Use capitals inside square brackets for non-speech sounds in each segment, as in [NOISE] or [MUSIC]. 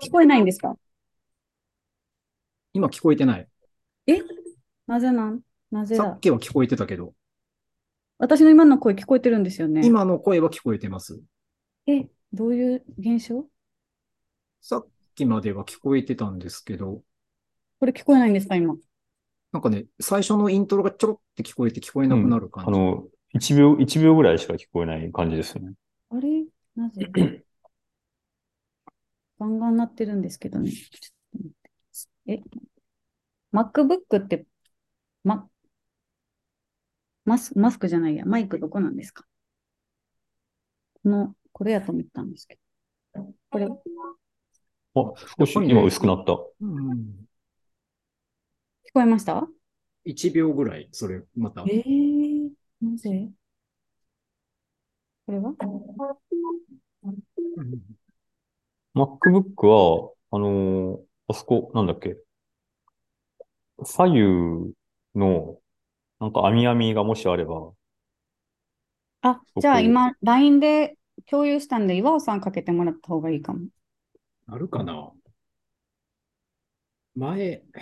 聞こえないんですか？今聞こえてない。え？なぜなん？なぜさだっきは聞こえてたけど、私の今の声聞こえてるんですよね。今の声は聞こえてます。え、どういう現象？さっきまでは聞こえてたんですけど、これ聞こえないんですか今？なんかね、最初のイントロがちょろって聞こえて聞こえなくなる感じ。あの、1秒、一秒ぐらいしか聞こえない感じですね。あれ？なぜ？[COUGHS] ガンガン鳴ってるんですけどね。え ?MacBook って、ま、マス、マスクじゃないや、マイクどこなんですか？この、これやと思ったんですけど。これ、あ、少し今薄くなった。うん、聞こえました？1秒ぐらい、それ、また。えー、なぜ？これは？うん MacBook は、あのーあそこ、なんだっけ？左右の、なんか網網がもしあれば、あ、こじゃあ今、LINE で共有したんで、岩尾さんかけてもらった方がいいかも。あるかな？前、ちょ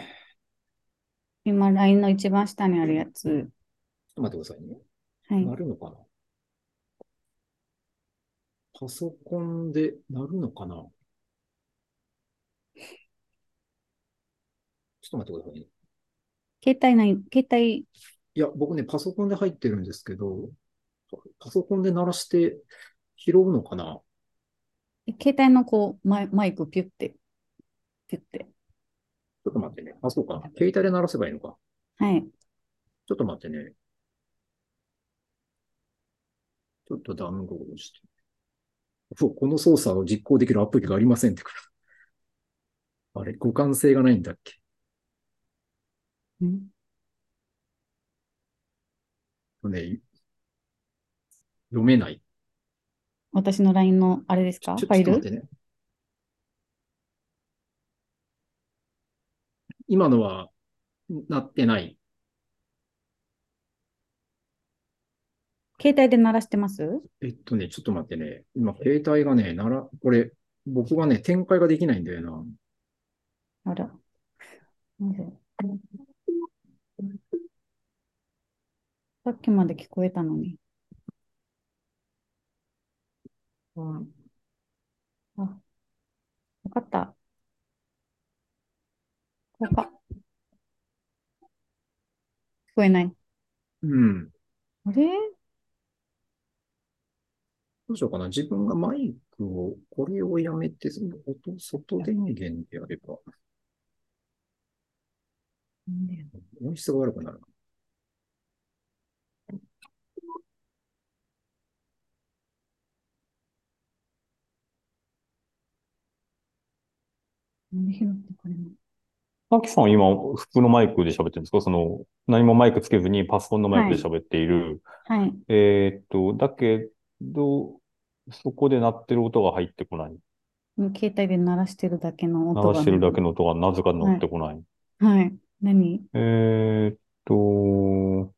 今、LINE の一番下にあるやつ。っと待ってくださいね。はい。なるのかな？パソコンでなるのかなちょっと待ってくださいね。携帯ない、携帯、いや、僕ね、パソコンで入ってるんですけど、パパソコンで鳴らして拾うのかな？携帯のこう、マイ、マイクピュッて、ピュッて。ちょっと待ってね。あ、そうか。携帯で鳴らせばいいのか。はい。ちょっと待ってね。ちょっとダウンロードして。そう、この操作を実行できるアプリがありませんってくる。あれ、互換性がないんだっけ？んね、読めない。私の LINE のあれですか？ちょファイル？ちょっと待ってね。今のは、なってない。携帯で鳴らしてます？えっとね、ちょっと待ってね。今、携帯がね、なら、これ、僕がね、展開ができないんだよな。あら。なぜさっきまで聞こえたのに。うんあ、わかった。こうか。聞こえない。うん。あれ？どうしようかな。自分がマイクを、これをやめて、その音、外電源でやれば、なんでや音質が悪くなる。なんで拾ってくれないさきさんは今、普通のマイクで喋ってるんですか？その、何もマイクつけずにパソコンのマイクで喋っている。はい。えーっと、だけど、そこで鳴ってる音が入ってこない。携帯で鳴らしてるだけの音が鳴らしてるだけの音がなぜか乗ってこない。はい。何？えーっと、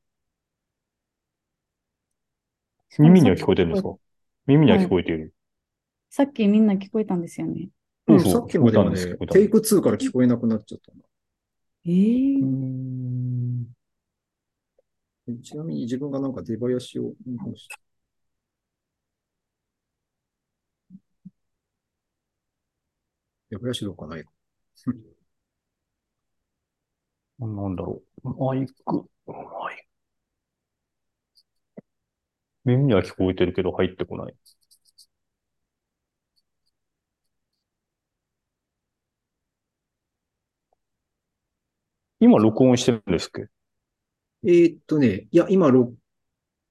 耳には聞こえてるんですか？耳には聞こえている。さっきみんな聞こえたんですよね。うん、そうそうさっきまではねテイク2から聞こえなくなっちゃったえー。ちなみに自分がなんか出囃子を、出囃子どうかないか。[LAUGHS] なんだろう。マイク、マイク。耳には聞こえてるけど入ってこない。今録音してるんですっけ？えーっとね、いや、今、ろ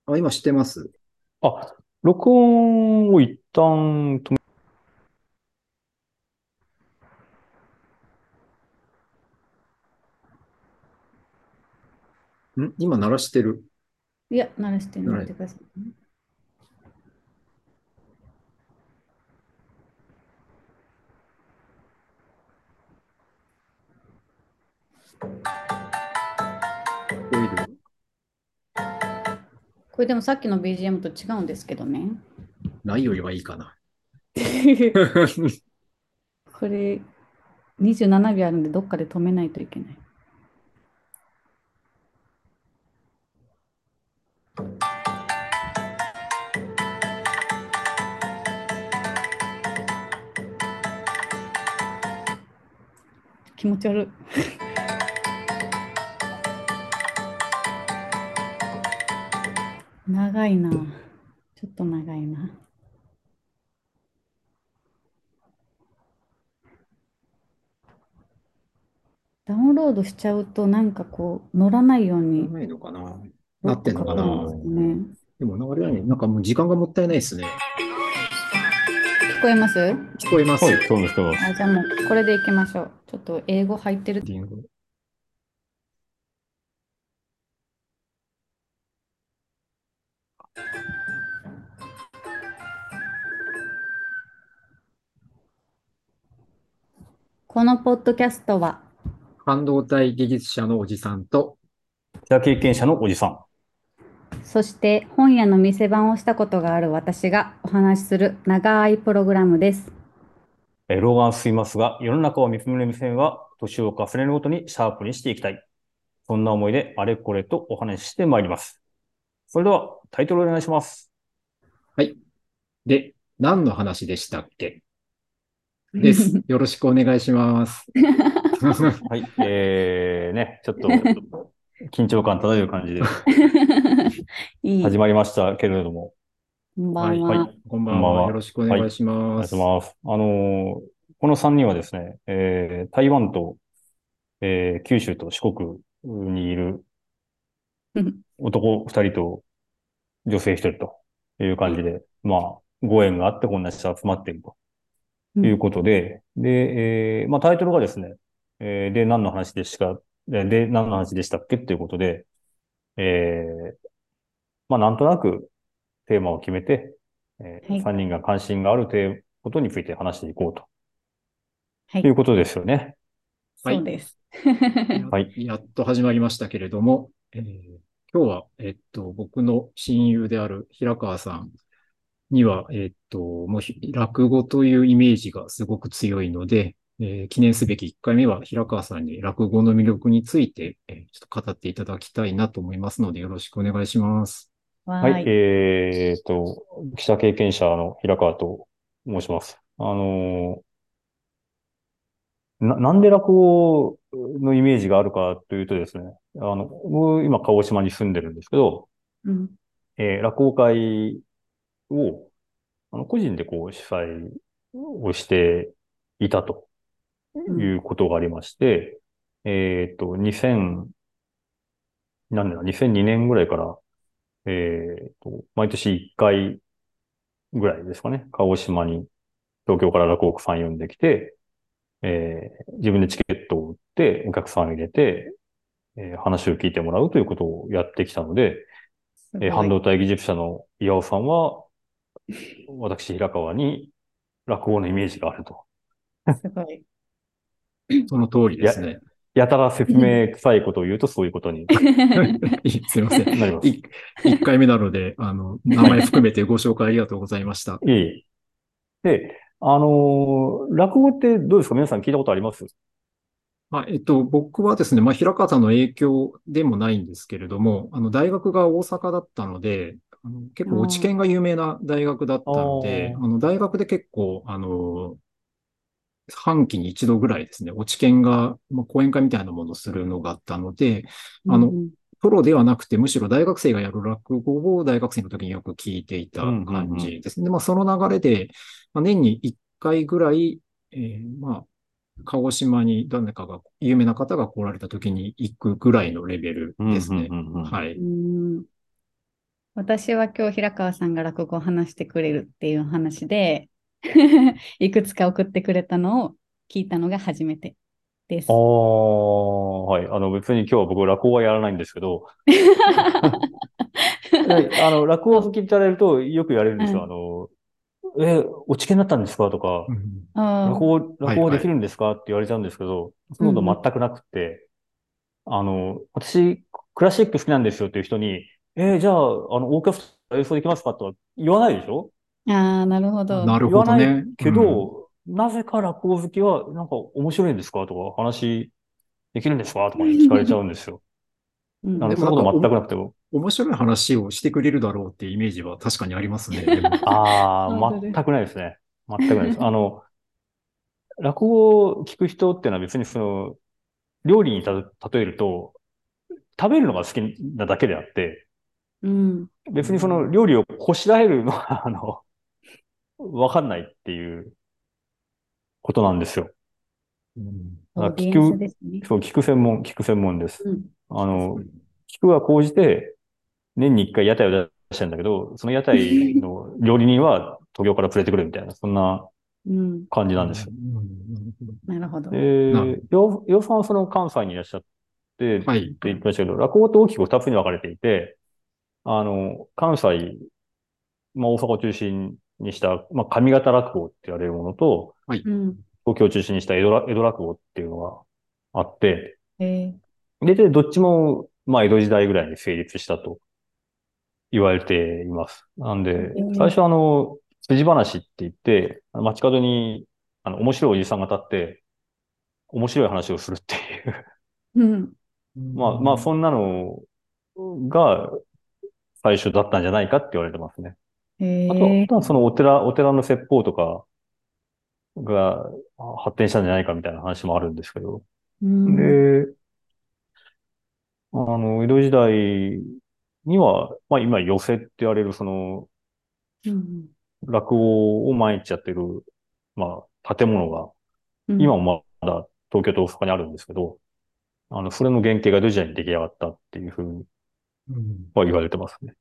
あ、今してます。あ、録音を一旦止め、ん？今鳴らしてる？いや、鳴らしてみてくださいね。オイル。これでもさっきの BGM と違うんですけどね。ないよりはいいかな。こ [LAUGHS] これ、27秒あるんで、どっかで止めないといけない。気持ち悪い。長いな。ちょっと長いな。ダウンロードしちゃうと、なんかこう、乗らないようにないのかな？なってんのかな？ですね。でも、あれだね、なんかもう時間がもったいないですね。聞こえます？聞こえます。はい、そうです、そうです。あ、じゃあもう、これでいきましょう。ちょっと英語入ってる。このポッドキャストは、半導体技術者のおじさんと、社経験者のおじさん。そして本屋の店番をしたことがある私がお話しする長いプログラムです。えー老眼進みますが、世の中を見つめる目線は、年を重ねるごとにシャープにしていきたい。そんな思いで、あれこれとお話ししてまいります。それでは、タイトルお願いします。はい。で、何の話でしたっけ？です。[LAUGHS] よろしくお願いします。[LAUGHS] はい。えー、ね、ちょっと、緊張感漂う感じで [LAUGHS] いい。始まりましたけれども、こんばはい。んは。はいこんばんは。よろしくお願いしおます。願いします。あのーこの3人はですね、えー台湾と、えー九州と四国にいるうん男2人と女性1人という感じで、まあ、ご縁があってこんな人集まっているということで、で、えーまあタイトルがですね、えーで、何の話でしたか、で、で何の話でしたっけ？っていうことで、えーまあなんとなくテーマを決めて、えはい。3人が関心があるテーことについて話していこうと。はい。いうことですよね。はい。そうです。[LAUGHS] はい。やっと始まりましたけれども、えー今日は、えっと、僕の親友である平川さんには、えっと、もうひ落語というイメージがすごく強いので、えー記念すべき1回目は平川さんに落語の魅力について、えーちょっと語っていただきたいなと思いますので、よろしくお願いします。わはい、ーい。えーっと、記者経験者の平川と申します。あのーな、なんで落語のイメージがあるかというとですね、あの、僕今、鹿児島に住んでるんですけど、うんえー落語会を、あの、個人でこう、主催をしていたということがありまして、えーっと、2000、何年だ、2002年ぐらいから、えーっと、毎年1回ぐらいですかね、鹿児島に東京から落語家さん呼んできて、えー自分でチケットを売って、お客さんを入れて、えー話を聞いてもらうということをやってきたので、えー半導体技術者の岩尾さんは、私、平川に落語のイメージがあると。すごい。[LAUGHS] その通りですね。やたら説明臭いことを言うとそういうことに [LAUGHS] いいすいません。なります。い1回目なので、あの、名前含めてご紹介ありがとうございました。[LAUGHS] い。で、あのー落語ってどうですか？皆さん聞いたことあります？まあ、えっと、僕はですね、まあ、平川さんの影響でもないんですけれども、あの、大学が大阪だったので、あの結構、落研が有名な大学だったので、あの、大学で結構、あの、半期に一度ぐらいですね、落研が、まあ、講演会みたいなものをするのがあったので、あのうん。プロではなくて、むしろ大学生がやる落語を大学生の時によく聞いていた感じですね。でまあ、その流れで、まあ、年に1回ぐらい、えーまあ、鹿児島に誰かが、有名な方が来られた時に行くぐらいのレベルですね。うんうんうんうん。はい。うん私は今日平川さんが落語を話してくれるっていう話で [LAUGHS] いくつか送ってくれたのを聞いたのが初めてです。あ。あ、はい。あの、別に今日は僕落語はやらないんですけど、[LAUGHS] であの、落語を聞いていただいるとよく言われるんですよ。うん。あの、え、お知見になったんですか？とか、うん。あ落語、はい落語できるんですか？って言われちゃうんですけど、そんなこと全くなくて、あの、私、クラシック好きなんですよっていう人に、えーじゃあ、あの、オーケストラ演奏できますかとは言わないでしょ？あー、なるほど。なる言わないほどね。けど、なぜか落語好きは、なんか面白いんですか？とか、話できるんですか？とか聞かれちゃうんですよ。うんあの、でもそんなこと全くなくても。面白い話をしてくれるだろうっていうイメージは確かにありますね。[LAUGHS] でもああ、本当です全くないですね。全くないです。あの、落語を聞く人っていうのは別にその、料理にた例えると、食べるのが好きなだけであって、うん。別にその料理をこしらえるのは、[LAUGHS] あの、わかんないっていうことなんですよ。うんあオーディエンスですね。そう、聞く専門、聞く専門です。うん。あの、聞くは講じて、年に一回屋台を出してるんだけど、その屋台の料理人は東京から連れてくるみたいな、そんなうん。感じなんですよ。うんなるほどなるほど。で、よ、ようさんはその関西にいらっしゃって、ってはい。言ってましたけど、落語って大きく二つに分かれていて、あの、関西、まあ大阪を中心にした、まあ上方落語って言われるものと、うん。東京を中心にした江戸ら江戸落語っていうのがあって、えで、で、どっちも、まあ江戸時代ぐらいに成立したと言われています。なんでえー、最初あの、筋話って言って、街角に、あの、面白いおじさんが立って、面白い話をするっていう。うん。[LAUGHS] まあ、まあ、そんなのが最初だったんじゃないかって言われてますね。あと、えーあとはそのお寺、お寺の説法とかが発展したんじゃないかみたいな話もあるんですけど。うん。で、あの、江戸時代には、まあ今、寄せって言われるその、うん落語を毎日やってる、まあ、建物が、うん今もまだ東京と大阪にあるんですけど、あの、それの原型が江戸時代に出来上がったっていうふうにうんは言われてますね。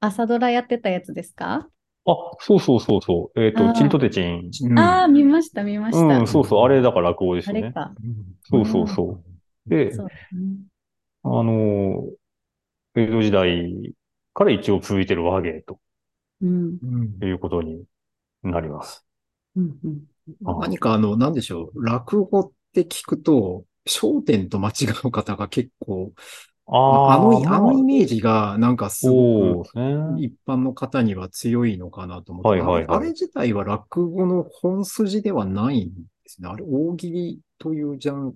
朝ドラやってたやつですか？あ、そうそうそうそう。えっ、ーチリとてちん。うんああ、見ました、見ました。うん、そうそう。あれだから落語ですよね。あれか。そうそうそう。で、ね。あの、江戸時代から一応続いてる和芸とうん。うんいうことになります。うん。うん。何かあの、なんでしょう。落語って聞くと、焦点と間違う方が結構、ああの、まあのイメージがなんかすごくそうですね。一般の方には強いのかなと思って、はいはいはいあれ自体は落語の本筋ではないんですね。あれ、大喜利というジャン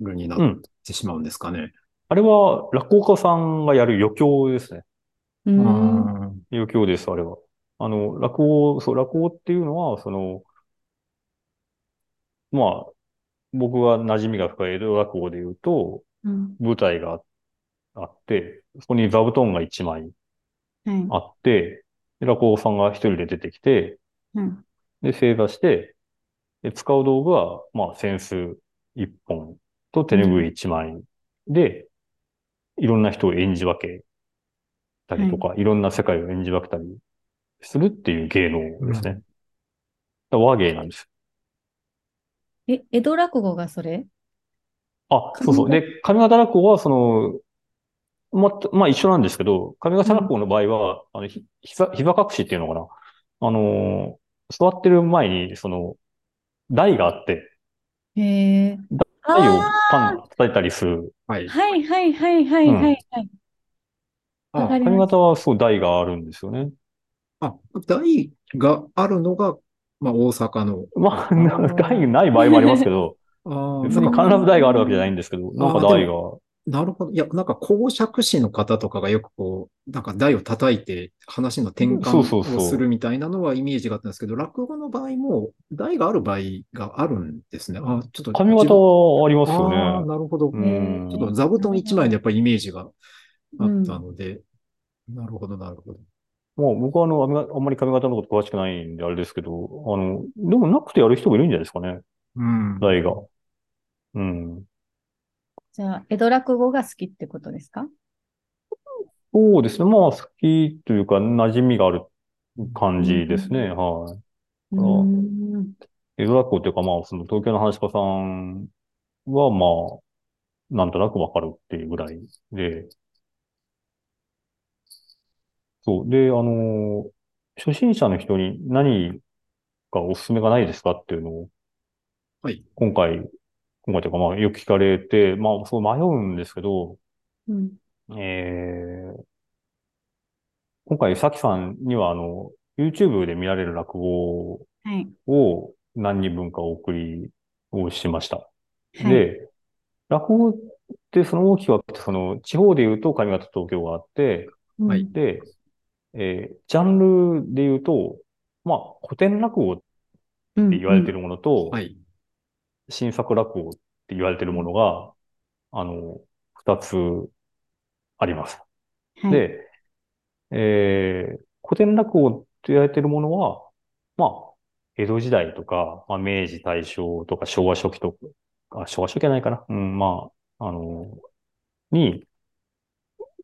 ルになうんってしまうんですかね。あれは落語家さんがやる余興ですね。うん。あ余興です、あれは。あの、落語、そう、落語っていうのは、その、まあ、僕が馴染みが深い江戸落語で言うと、うん。舞台があって、そこに座布団が一枚はい。あって、で落語さんが一人で出てきて、うん。で、正座して、で、使う道具は、まあ、扇子一本と手拭い一枚で、いろんな人を演じ分けたりとか、い、ろんな世界を演じ分けたりするっていう芸能ですね。うん和芸なんです。え、江戸落語がそれ？あ、そうそう。で、上方落語は、その、ま、まあ一緒なんですけど、上方落語の場合は、あの、ひ膝、膝隠しっていうのかな。あのー、座ってる前に、その、台があって、へえ。台をあパン叩いたりする。はいあ、。はいはいはいはいはいはい。わかり上ます。方はそう台があるんですよね。あ、台があるのが、まあ、大阪の。まあ、ー台がない場合もありますけど、[LAUGHS] あー別に必ず台があるわけじゃないんですけど、なんか台が、なるほど。いや、なんか公爵士の方とかがよくこう、なんか台を叩いて話の転換をするみたいなのはイメージがあったんですけど、落語の場合も台がある場合があるんですね。あ、ちょっと。上方はありますよああ、ね。なるほど。うねん。ちょっと座布団一枚でやっぱりイメージがあったので、なるほど、なるほど。まあ、僕はあの、あんまり上方のこと詳しくないんであれですけど、あの、でもなくてやる人もいるんじゃないですかね。うん。台が。うん。じゃあ、江戸落語が好きってことですか？そうですね。まあ、好きというか、馴染みがある感じですね。はい。うーん。江戸落語っていうか、まあ、その東京の話家さんは、まあ、なんとなくわかるっていうぐらいで、そう。で、あの、初心者の人に何かおすすめがないですかっていうのを、はい。今回、今回というか、まあ、よく聞かれて、まあ、そう迷うんですけど、うん。えー、今回、さきさんには、あの、YouTube で見られる落語はい。を、何人分かお送りをしました。はい。で、落語ってその大きく分けて、その地方で言うと上方東京があって、うんはいで、えージャンルで言うと、まあ古典落語って言われてるものと、はい。新作落語って言われてるものが、あの、二つあります。はい、で、えー古典落語って言われてるものは、まあ、江戸時代とか、まあ、明治大正とか昭和初期とか、あ昭和初期はないかな。うん、まあ、あの、に、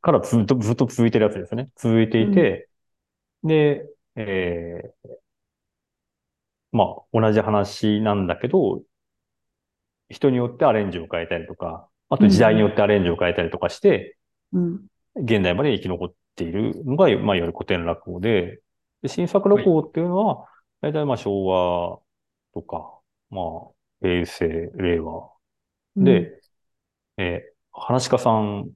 からずっと、ずっと続いてるやつですね。続いていて、で、えーまあ、同じ話なんだけど、人によってアレンジを変えたりとか、あと時代によってアレンジを変えたりとかして、うん。現代まで生き残っているのが、まあ、いわゆる古典落語で、で新作落語っていうのは、大体まあ昭和とか、まあ、平成、令和。で、えー話し家さん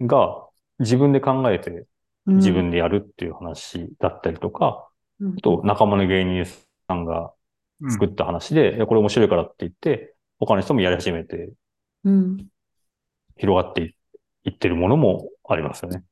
が自分で考えてうん、自分でやるっていう話だったりとか、うん、あと仲間の芸人さんがうん作った話で、いやこれ面白いからって言って、他の人もやり始めてうん。広がっていいってるものもありますよね。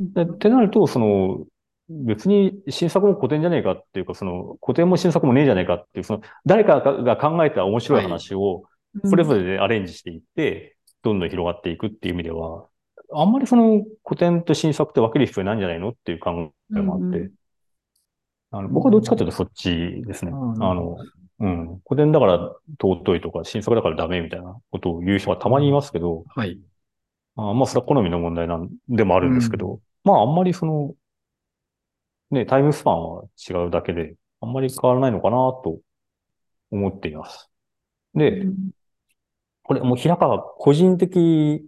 うんでってなると、その、別に新作も古典じゃねえかっていうか、その古典も新作もねえじゃねえかっていう、その誰かが考えた面白い話をそれぞれでアレンジしていって、どんどん広がっていくっていう意味では、あんまりその古典と新作って分ける必要ないんじゃないのっていう考えもあって、うんうんあの僕はどっちかというとそっちですね。うんあの、うん。古典だから尊いとか、新作だからダメみたいなことを言う人がたまにいますけど、はい。あまあ、それは好みの問題なんでもあるんですけど、まあ、あんまりその、ね、タイムスパンは違うだけで、あんまり変わらないのかなと思っています。で、うんこれもう平川個人的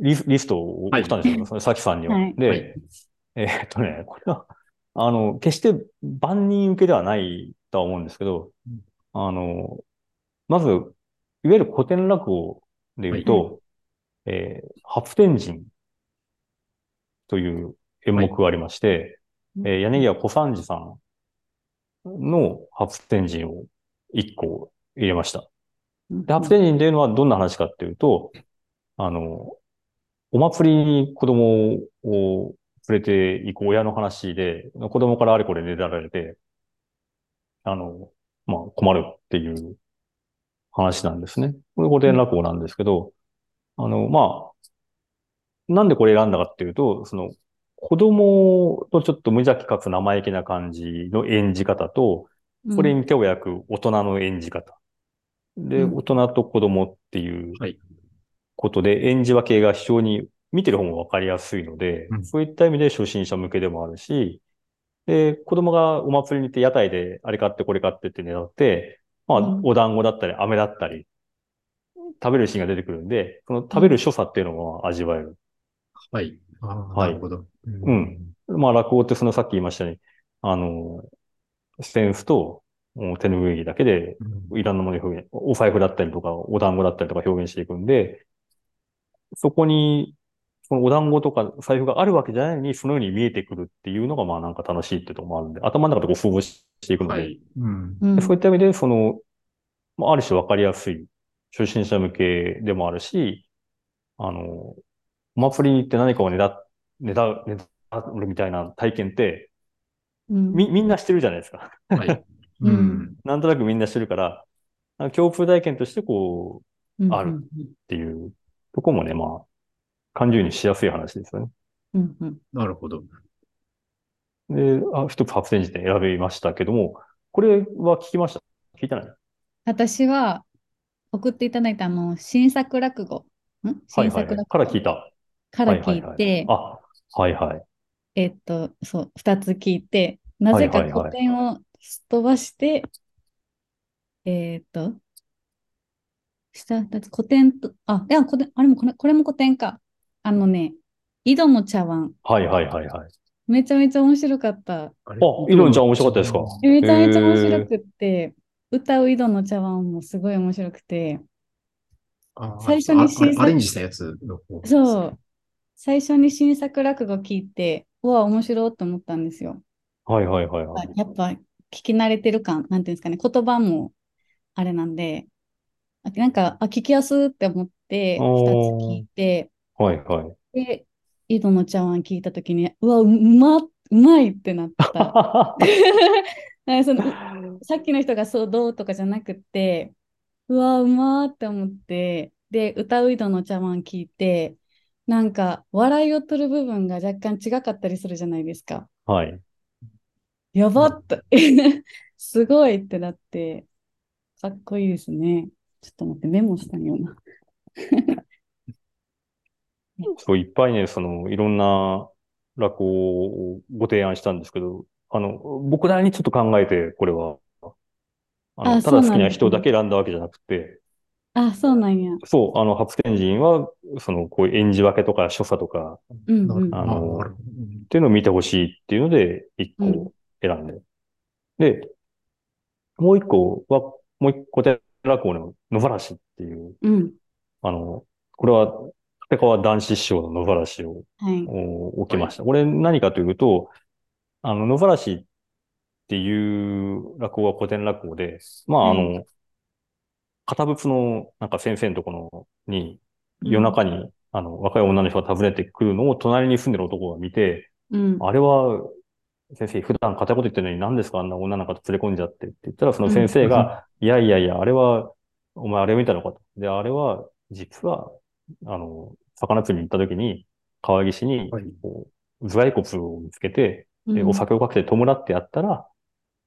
リスリストを送ったんですよ、そのさきさんには。はいで、はいえーっとね、これは、あの、決して万人受けではないとは思うんですけど、あの、まず、いわゆる古典落語で言うと、えー、初天神という演目がありまして、はい。えー柳家小三治さんの初天神を一個入れました。で、初天神っていうのはどんな話かっていうと、あの、お祭りに子供を連れて行く親の話で、子供からあれこれねだられて、あの、まあ、困るっていう話なんですね。これ古典落語なんですけど、あの、まあ、なんでこれ選んだかっていうと、その、子供とちょっと無邪気かつ生意気な感じの演じ方と、それに手を焼く大人の演じ方。で、うん大人と子供っていうはいことで、演じ分けが非常に見てる方もわかりやすいので、うんそういった意味で初心者向けでもあるし、で、子供がお祭りに行って屋台であれ買ってこれ買ってって狙って、まあうん、お団子だったり飴だったり、食べるシーンが出てくるんで、その食べる所作っていうのも味わえる。はい。ああ、はいなるほど。うん。まあ、落語ってそのさっき言いましたように、あの、ステンスと手拭いだけでうんいろんなものを表現、お財布だったりとか、お団子だったりとか表現していくんで、そこに、そのお団子とか財布があるわけじゃないのに、そのように見えてくるっていうのが、まあなんか楽しいってところもあるんで、頭の中でこう想像していくので、はい。うん。うんでそういった意味で、その、まあ、ある種わかりやすい、初心者向けでもあるし、あの、お祭りに行って何かをねだ、ねだ、ねだるみたいな体験って、うんみ、みんなしてるじゃないですか。はい。[LAUGHS] ううんん。なんとなくみんなしてるから、あの共通体験としてこう、うんあるっていうとこもね、まあ、感情にしやすい話ですよね。うんうんなるほど。で、あ一つ発展時点選びましたけども、これは聞きました？聞いてない私は送っていただいたあの新作落語、ん？はい新はいはい。作落語から聞いた。からはいはい聞いて、あ、はいはい。えっと、そう、2つ聞いて、なぜかはいはいはい古典をすっ飛ばして、えっと、下2つ、古典と、あ、いや、古典、あれもこれ、これも古典か。あのね、井戸の茶碗、はいはいはいはい。めちゃめちゃ面白かった。ああ、イロンちゃん面白かったですか？めちゃめちゃ面白くって、歌う井戸の茶碗もすごい面白くて、ああ最初にあ新作あアレンジしたやつの方。そう、最初に新作落語聞いて、うわ、面白いと思ったんですよ。はいはいはいはい。やっぱ聞き慣れてる感、なんていうんですかね、言葉もあれなんで、あなんか、あ、聞きやすって思って、二つ聞いて、はいはい。で、井戸の茶碗聞いたときに、うわ、ううま、うまいってなった。[LAUGHS] その [LAUGHS] さっきの人がそうどうとかじゃなくて、うわ、うまーって思って、で、歌う井戸の茶碗聞いて、なんか笑いを取る部分が若干違かったりするじゃないですか。はい。やばっと、[LAUGHS] すごいってなって、かっこいいですね。ちょっと待って、メモしたような。そう、いっぱいね、その、いろんな落語をご提案したんですけど、あの、僕なりにちょっと考えて、これは、ああの、ただ好きな人だけ選んだわけじゃなくて、あ、そうなんや。そう、あの、初天神は、その、こういう演じ分けとか所作とか、うんうん。あのっていうのを見てほしいっていうので、一個選んで。で、もう一個は、もう一個で落語の野ざらしっていう、うん。あの、これは、立川談志師匠の野ざらしをはい。お置きました。これ何かというと、あの、野ざらしっていう落語は古典落語で、まあ、あうの、堅物のなんか先生のところに、夜中に、あの、若い女の人が訪ねてくるのを隣に住んでる男が見て、うん。あれは、先生、普段硬いこと言ってるのに何ですか？あんな女なんかと連れ込んじゃってって言ったら、その先生が、いやいやいや、あれは、お前あれを見たのかと。で、あれは、実は、あの、魚釣りに行った時に、川岸にはい、こう、頭蓋骨を見つけて、お酒をかけて弔ってやったら、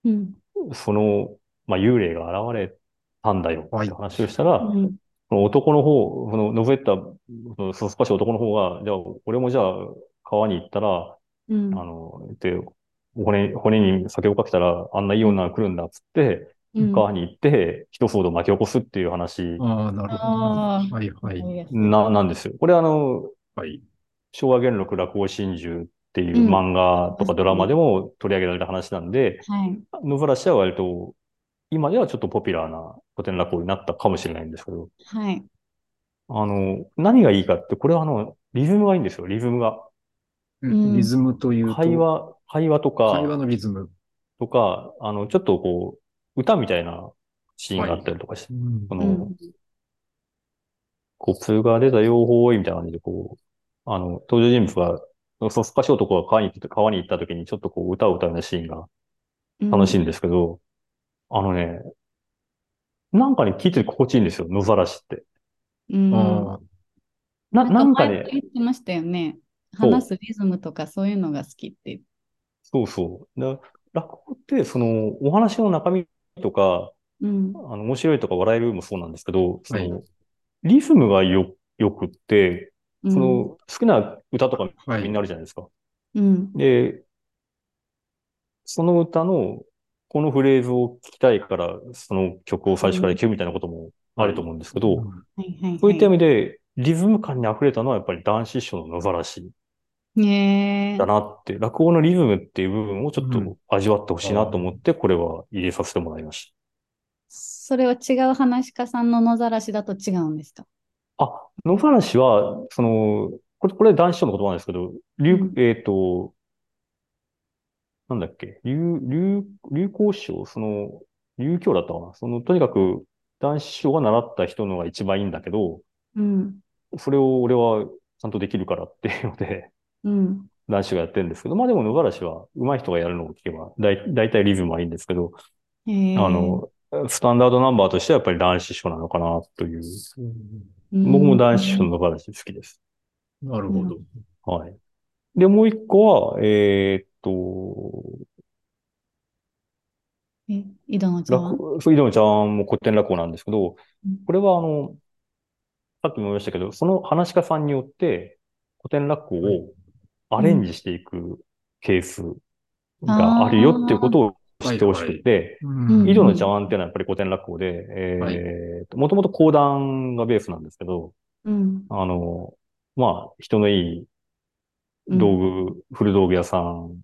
うん。その、まあ、幽霊が現れたんだよはいって話をしたら、うん。その男の方、その、覗いた、その、そ少し男の方が、じゃあ、俺もじゃあ、川に行ったら、うん。あの、で、骨、骨に酒をかけたら、あんないい女が来るんだっつって、うん川に行って、一騒動巻き起こすっていう話ああ、なるほど。はいはい。な、なんですよ。これあの、はい。昭和元禄落語真珠っていううん漫画とかドラマでも取り上げられた話なんで、はい。野ざらしは割と、今ではちょっとポピュラーな古典落語になったかもしれないんですけど、はい。あの、何がいいかって、これはあの、リズムがいいんですよ、リズムが。うんリズムというと、会話、会話とか、会話のリズム。とか、あの、ちょっとこう、歌みたいなシーンがあったりとかして、うんこの、うん。コプが出たよほーいみたいな感じで、こう、あの、登場人物が、そすかし男が川に行って、川に行った時にちょっとこう、歌を歌うようなシーンが楽しいんですけど、あのね、なんかね、聞いてて心地いいんですよ、野ざらしって。うん。な、なんかね言ってましたよね。話すリズムとかそういうのが好きって。そうそう。だ落語って、その、お話の中身とか、うん。あの、面白いとか笑えるもそうなんですけど、その、はいリズムがよ、よくって、うんその、好きな歌とかはいみんなあるじゃないですか。うん。で、その歌の、このフレーズを聞きたいから、その曲を最初から聴くみたいなこともあると思うんですけど、うんはいはいはい。そういった意味で、リズム感に溢れたのはやっぱり男子師匠の野ざらしねえだなって、落語のリズムっていう部分をちょっうんと味わってほしいなと思って、これは入れさせてもらいましそれは違う話し家さんの野ざらしだと違うんですか？た。あ、野ざらしは、その、これ、これ男子の言葉なんですけど、流うん、えっと、なんだっけ、流、流、流行師匠、その、流教だったかな？その、とにかく、男子師匠が習った人のが一番いいんだけど、うん。それを俺はちゃんとできるからっていうので、うん。男子がやってるんですけど、まあでも野ざらしは上手い人がやるのを聞けば、だい、だいたいリズムはいいんですけど、あの、スタンダードナンバーとしてはやっぱり男子師匠なのかなという。うん僕も男子師匠の野ざらし好きです。なるほど。はい。で、もう一個は、えーっと、え、井戸の茶碗？落そう、井戸のちゃんも古典落語なんですけどうん、これはあの、さっきも言いましたけど、その話し家さんによって古典落語をアレンジしていくケースがあるよっていうことを知ってほしくて、うん。井戸の茶碗っていうのはやっぱり古典落語で、えもともと講談がベースなんですけど、うん。あの、まあ、人のいい道具、古道具屋さん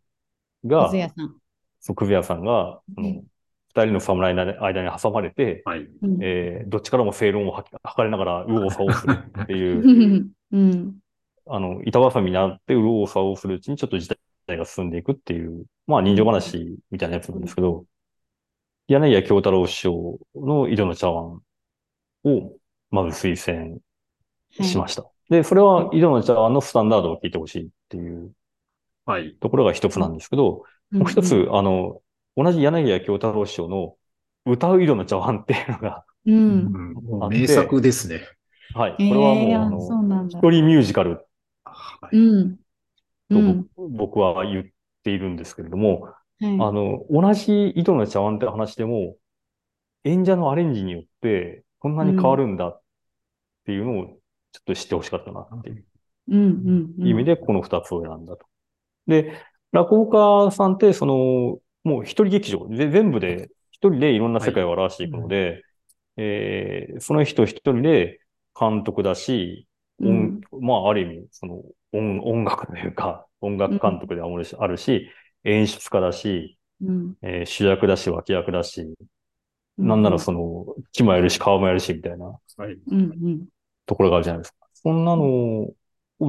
がくず、屋さん。そう、くず屋さんが、そのうん。二人の侍の間に挟まれて、はい。うん。えーどっちからも正論を吐かれながら、右往左往するっていう、うん。あの、板挟みになって、右往左往するうちにちょっと時代が進んでいくっていう、まあ人情話みたいなやつなんですけど、柳家京太郎師匠の井戸の茶碗を、まず推薦しましした。で、それは井戸の茶碗のスタンダードを聞いてほしいっていうはい。ところが一つなんですけど、た。もう一つ、うんあの、同じ柳家京太郎師匠の歌う井戸の茶碗っていうのが、うん。名作ですね。はい。こえれはもう、えあの。一人ミュージカルはい。うん。とうん。僕は言っているんですけれども、はい。あの、同じ井戸の茶碗って話でも、演者のアレンジによって、こんなに変わるんだっていうのを、ちょっと知ってほしかったなっていううんうんうん。意味で、この二つを選んだと。で、落語家さんって、その、もう一人劇場、で全部で、一人でいろんな世界を表していくので、えーその人一人で監督だし、音まあ、ある意味、その音、音楽というか、音楽監督であるし、あるし演出家だし、うん。えー主役だし、脇役だし、うん。なんならその、木もやるし、顔もやるし、みたいなはい。うんうん。ところがあるじゃないですか。そんなのを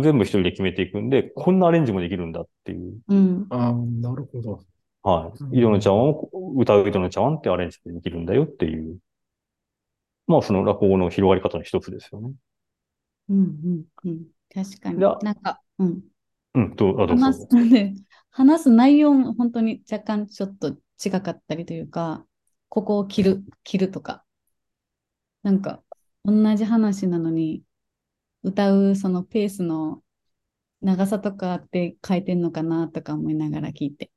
全部一人で決めていくんで、こんなアレンジもできるんだっていう。うん。ああ、なるほど。はい。井戸の茶碗を、歌う井戸の茶碗ってアレンジでできるんだよっていう。まあ、その落語の広がり方の一つですよね。うんうんうん。確かに。なんか、うん。うん、どう、あ、どうぞ話す、ね、[LAUGHS] 話す内容も本当に若干ちょっと違かったりというか、ここを切る、切るとか。なんか、同じ話なのに、歌うそのペースの長さとかって変えてんのかなとか思いながら聞いて。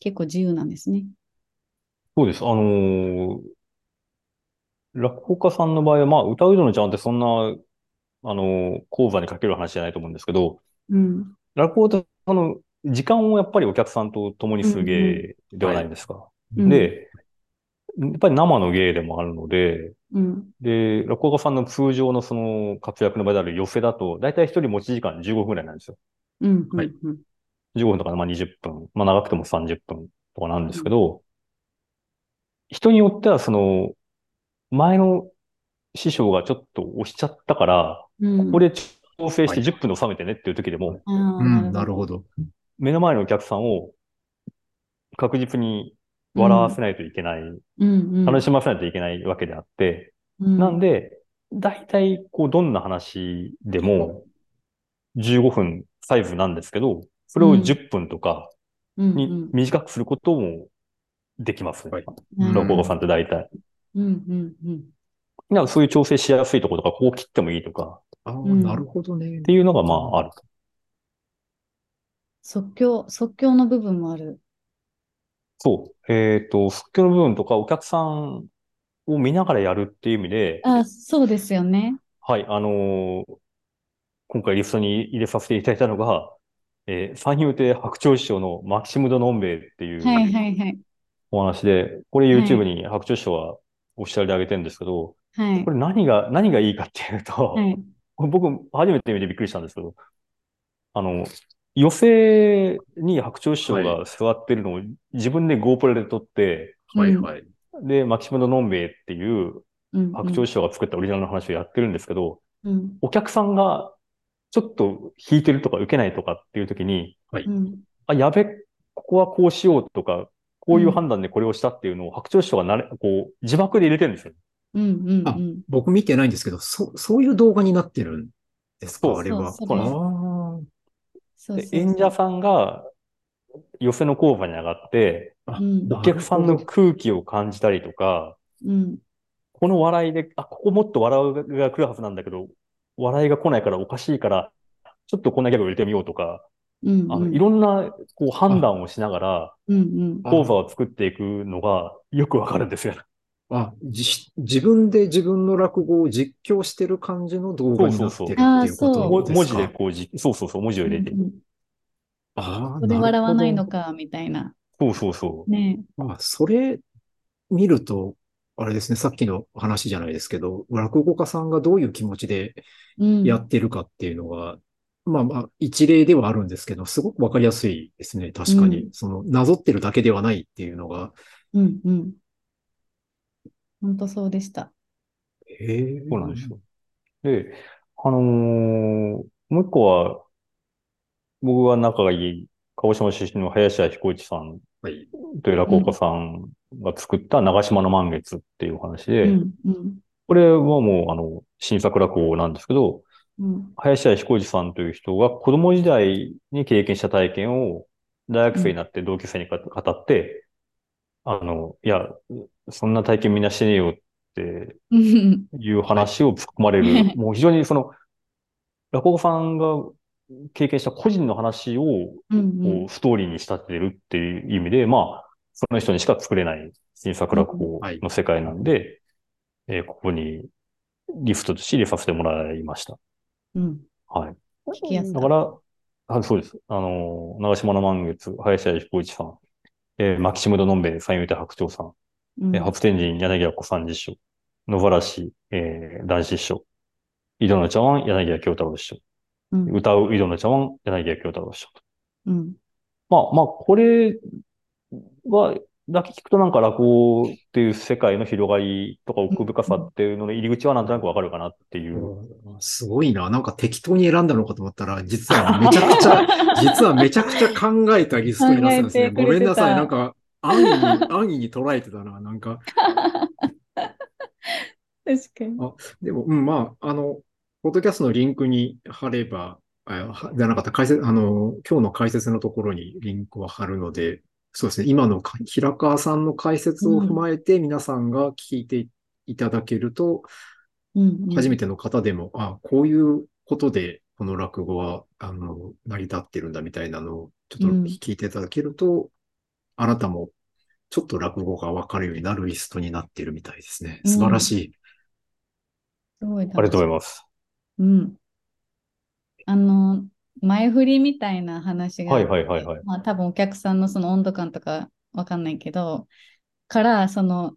結構自由なんですね。そうです。あのー落語家さんの場合は、まあ、歌う井戸の茶碗ってそんな、あのー講座にかける話じゃないと思うんですけど、うん。落語って、あの、時間をやっぱりお客さんと共にする芸ではないですか。うん、で、やっぱり生の芸でもあるので、うん。で、落語家さんの通常のその活躍の場である寄せだと、だいたい一人持ち時間15分ぐらいなんですよ。うん。はいうん。15分とか、まあ20分、まあ長くても30分とかなんですけど、人によってはその、前の師匠がちょっと押しちゃったから、うん。ここで調整してはい10分で収めてねっていう時でも、なるほ。ど。目の前のお客さんを確実に笑わせないといけない、うんうん。楽しませないといけないわけであって、うんなんで、大体、こう、どんな話でも、15分サイズなんですけど、それを10分とかに短くすることもできますね。はいうん落語家さんって大体。うんうんうん。なんかそういう調整しやすいところとか、ここ切ってもいいとか、ああ、んなるほどね。っていうのがまああると。即興、即興の部分もある。そう。えっと、即興の部分とか、お客さんを見ながらやるっていう意味で、あ、そうですよね。はい、あのー今回リストに入れさせていただいたのが、えー三遊亭白鳥師匠のマキシム・ド・ノンベイっていうはいはいはい。お話で、これはい YouTube に白鳥師匠はオフィシャルで上げてるんですけど、はいこ。れ何が、何がいいかっていうと、はい。僕初めて見てびっくりしたんですけど、あの、寄席に白鳥師匠が座ってるのを自分で GoPro で撮って、はいはい。で、マキシム・ド・ノンベイっていううん白鳥師匠が作ったオリジナルの話をやってるんですけど、うんお客さんがちょっと弾いてるとか受けないとかっていう時に、うんあ、やべ、ここはこうしようとか、こういう判断でこれをしたっていうのを白鳥師匠がなれ、こう、字幕で入れてるんですよ。うんうんあうん。僕見てないんですけど、そ、そういう動画になってるんですか？あれは。そうそうそうそう。演者さんが寄せの講座に上がって、あうん。お客さんの空気を感じたりとか、うん。この笑いで、あ、ここもっと笑うが来るはずなんだけど、笑いが来ないからおかしいから、ちょっとこんなギャグを入れてみようとか、うんあの、いろんな、こう、判断をしながら、講座を作っていくのがよくわかるんですよ。あ、じ、自分で自分の落語を実況してる感じの動画になってるっていうそうそうそうことですか文字でこうじ、そうそうそう、文字を入れて。うんああ、ここで笑わないのか。かみたいな。そうそうそう。ね。まあ、それ見ると、あれですね、さっきの話じゃないですけど、落語家さんがどういう気持ちでうん。やってるかっていうのが、まあまあ、一例ではあるんですけど、すごくわかりやすいですね、確かに。うんその、なぞってるだけではないっていうのが。うんうん。本当そうでした。へえ。そうなんですよ。で、あのーもう一個は、僕が仲がいい、鹿児島出身の林家彦一さんはい。という落語家さんが作った長島の満月っていうお話で、うん。うん。これはもうあの、新作落語なんですけど、うん。林家彦司さんという人が子供時代に経験した体験を大学生になって同級生にか語って、あの、いや、そんな体験みんなしてねえよってうん。いう話を突っ込まれる、もう非常にその、落語家さんが経験した個人の話をうん。こうストーリーに仕立てるっていう意味で、まあ、その人にしか作れない新作落語の世界なんで、えーここにリフトとして入れさせてもらいました。うん。はい。聞きやすだから、あそうです。あの、長島の満月、林家彦一さん、えー、牧下戸のんべえ三遊亭白鳥さん、うんえー初天神柳家小三治師匠、野原氏、えー、男子師匠、井戸の茶碗柳家京太郎師匠、うん。歌う井戸の茶碗柳家京太郎師匠と。うん。まあまあ、これは、だけ聞くとなんか落語っていう世界の広がりとか奥深さっていうのの入り口はなんとなくわかるかなっていう。すごいな。なんか適当に選んだのかと思ったら、実はめちゃくちゃ、[LAUGHS] 実はめちゃくちゃ考えたリストになってたんですね。ごめんなさい。なんか、安易に、安易に捉えてたな。なんか、[LAUGHS] 確かに。でも、うん、まあ、あの、ポッドキャストのリンクに貼れば、あはじゃなかった、解説、あの、今日の解説のところにリンクを貼るので、そうですね、今のか平川さんの解説を踏まえて皆さんが聞いていただけると、うん。初めての方でも、あ、こういうことでこの落語は、あの、成り立ってるんだみたいなのをちょっとうん聞いていただけると、あなたもちょっと落語がわかるようになるリストになってるみたいですね。素晴らしい。すごいありがとうございます。うん。あの、前振りみたいな話があはいはいはいはい。まあ多分お客さんのその温度感とかわかんないけど、から、その、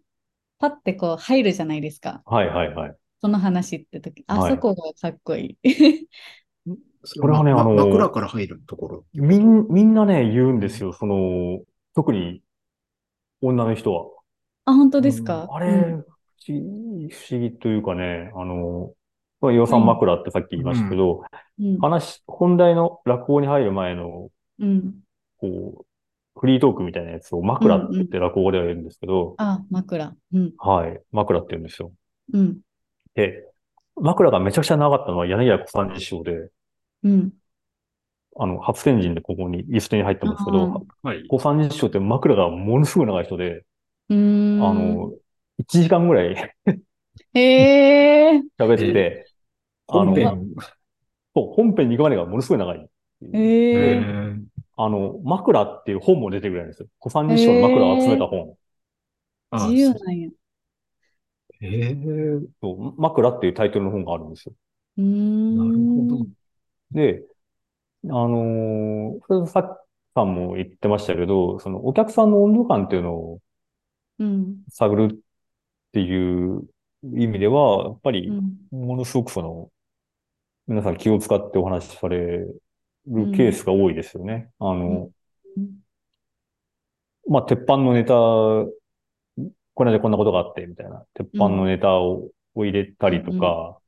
パッてこう入るじゃないですか。はいはいはい。その話って時、あはいそこがかっこいい。そこれはねまあの枕から入るところ。みん、みんなね、言うんですよ。その、特に女の人は。あ、本当ですか？あれ、うん不思議、不思議というかね、あの、予算枕ってさっき言いましたけど、うん。話、本題の落語に入る前の、うん。こう、フリートークみたいなやつを枕って言って落語では言うんですけど、あ、枕。うん。はい、枕って言うんですよ。うん。で、枕がめちゃくちゃ長かったのは柳家小三治師匠で、うん。あの、初天神でここにリストに入ってますけど、はい。小三治師匠って枕がものすごい長い人で、うーん。あの、1時間ぐらいへえ。[LAUGHS] 喋ってて、あの本編？そう本編に行くまでがものすごい長い。へええ。ーあの、枕っていう本も出てくるんですよ。小三治師匠の枕を集めた本。あ自由なんや。えー、そう枕っていうタイトルの本があるんですよ。うーん。なるほど。で、あのーそれさっきさんも言ってましたけど、そのお客さんの温度感っていうのをうん。探るっていう意味では、やっぱりうん。ものすごくその、皆さん気を使ってお話しされるケースが多いですよね。あの、うんまあ、鉄板のネタ、この間こんなことがあって、みたいな、鉄板のネタを,、を入れたりとか、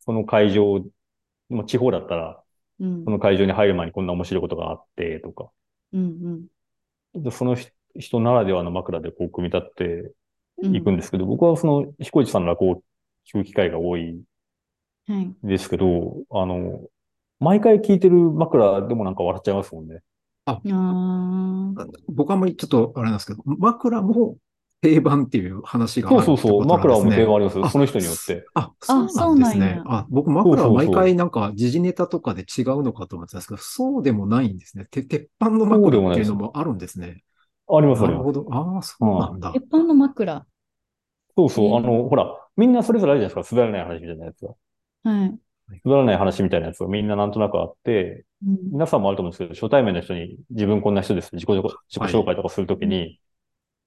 その会場、まあ、地方だったら、うんその会場に入る前にこんな面白いことがあって、とか、うんでその人人ならではの枕でこう組み立ってうん。いくんですけど、僕はその彦一さんの落語を聞く機会が多いはい。ですけど、あの、毎回聞いてる枕でもなんか笑っちゃいますもんね。ああ。僕はあんまりちょっとあれなんですけど、枕も定番っていう話があるそうそうそう。ってことなんですね枕は無定番ありますその人によって。あ、そうなんそうですね。あ、僕枕は毎そうそう回なんか時事ネタとかで違うのかと思ってたんですけど、そうでもないんですね。て鉄板のそうで枕っていうのもあるんですね。あります、あります。なるほど。ああ、そうなんだ。鉄板の枕。そうそう。うんあの、ほら、みんなそれぞれあるじゃないですか。滑らない話みたいなやつが。はい。滑らない話みたいなやつがみんななんとなくあって、うん皆さんもあると思うんですけど、初対面の人に自分こんな人です。自己自己紹介とかするときに、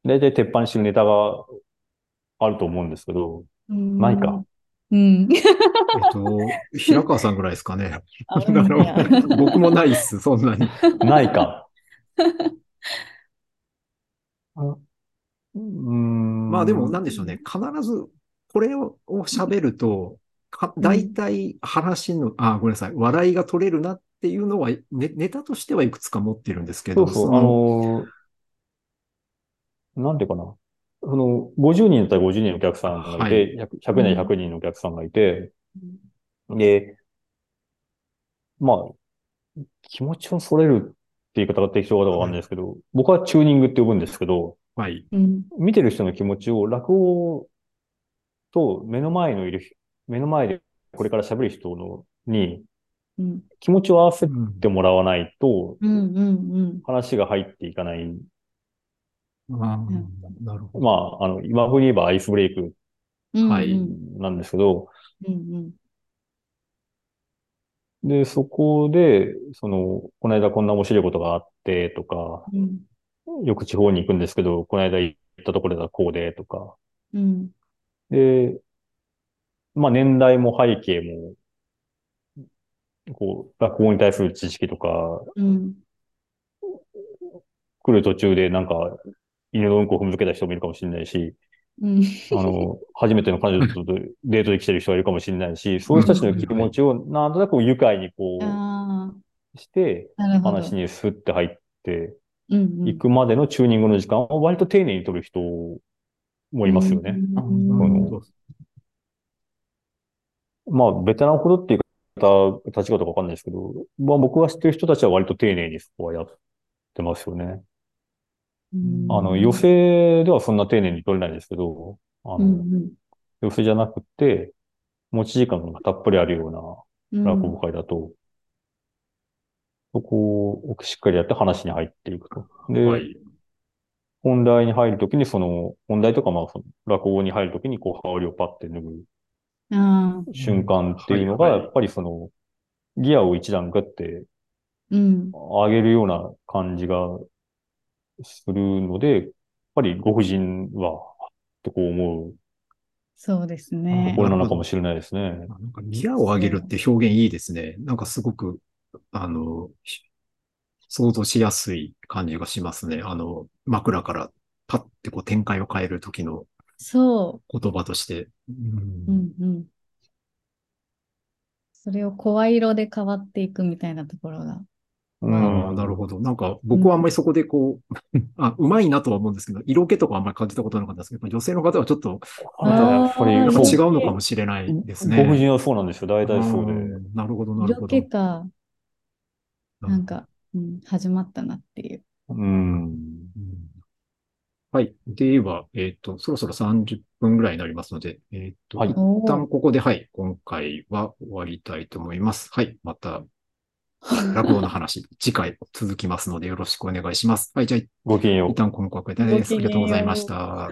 大体鉄板にしてるネタがあると思うんですけど、うんないか。うん。えっと、[LAUGHS] 平川さんぐらいですかね。僕もないっす、そんなに。ないか。[LAUGHS] まあでもなんでしょうね。必ずこれをを喋ると、か大体話の、あ、ごめんなさい。笑いが取れるなっっていうのは、ね、ネタとしてはいくつか持ってるんですけど、そうそう、あのーなんていうかな？その、50人だったら50人のお客さんがいて、100, 100人100人のお客さんがいて、で、まあ、気持ちをそれるって言い方が適当かどうかわかんないですけど、僕はチューニングって呼ぶんですけど、はい。うん。見てる人の気持ちを落語と目の前のいる、目の前でこれから喋る人のにうん。気持ちを合わせうんてもらわないとうん。うん。話が入っていかない。あーなるほど。まあ、あの、今風に言えばアイスブレイクうん。はいうん。なんですけど、うん。で、そこで、その、この間こんな面白いことがあってとか、うん。よく地方に行くんですけど、この間行ったところではこうでとか、うん。で、まあ年代も背景も、こう、落語に対する知識とか、うん。来る途中でなんか、犬のうんこを踏みつけた人もいるかもしれないし、うん。あの、[LAUGHS] 初めての彼女と [LAUGHS] デートで来てる人がいるかもしれないし、そういう人たちの気持ちをなんとなく愉快にこあうして。話にスッて入ってうん。いくまでのチューニングの時間を割と丁寧に取る人もいますよね。まあ、ベテランほどっていう方、立ち方かわかんないですけど、まあ僕が知ってる人たちは割と丁寧にそこはやってますよね。うんあの、寄席ではそんな丁寧に取れないですけど、あの、うん。寄席じゃなくて、持ち時間がたっぷりあるよううん。な落語会だと、そこをしっかりやって話に入っていくと。で、はい。本題に入るときにその、本題とかまあその落語に入るときにこう羽織をパッて脱ぐ瞬間っていうのが、やっぱりその、ギアを一段グってうん。上げるような感じがするので、やっぱりご婦人は、とこう思うそうですとねこ。ろなのかもしれないですね。なんかギアを上げるって表現いいですね。なんかすごく、あの、し想像しやすい感じがしますね。あの、枕からパッてこう展開を変える時のそ言葉として。う。うんうん。それを声色で変わっていくみたいなところが。うああ、ん。なるほど。なんか、僕はあんまりそこでこう、あ、うまいなとは思うんですけど、色気とかあんまり感じたことなかったんですけど、女性の方はちょっと、あなたはやっぱ違うのかもしれないですね。ご婦人はそうなんですよ。大体そうで。んなるほど、なる色ほど。気か、なんか、うん、始まったなっていう。うん。うんはい。では、えっ、と、そろそろ30分ぐらいになりますので、えっ、と、はい一旦ここで、はい、今回は終わりたいと思います。はい。また、[LAUGHS] 落語の話、次回続きますので、よろしくお願いします。はい。じゃあ、ごきげんよう一。旦今回はこれです。ありがとうございました。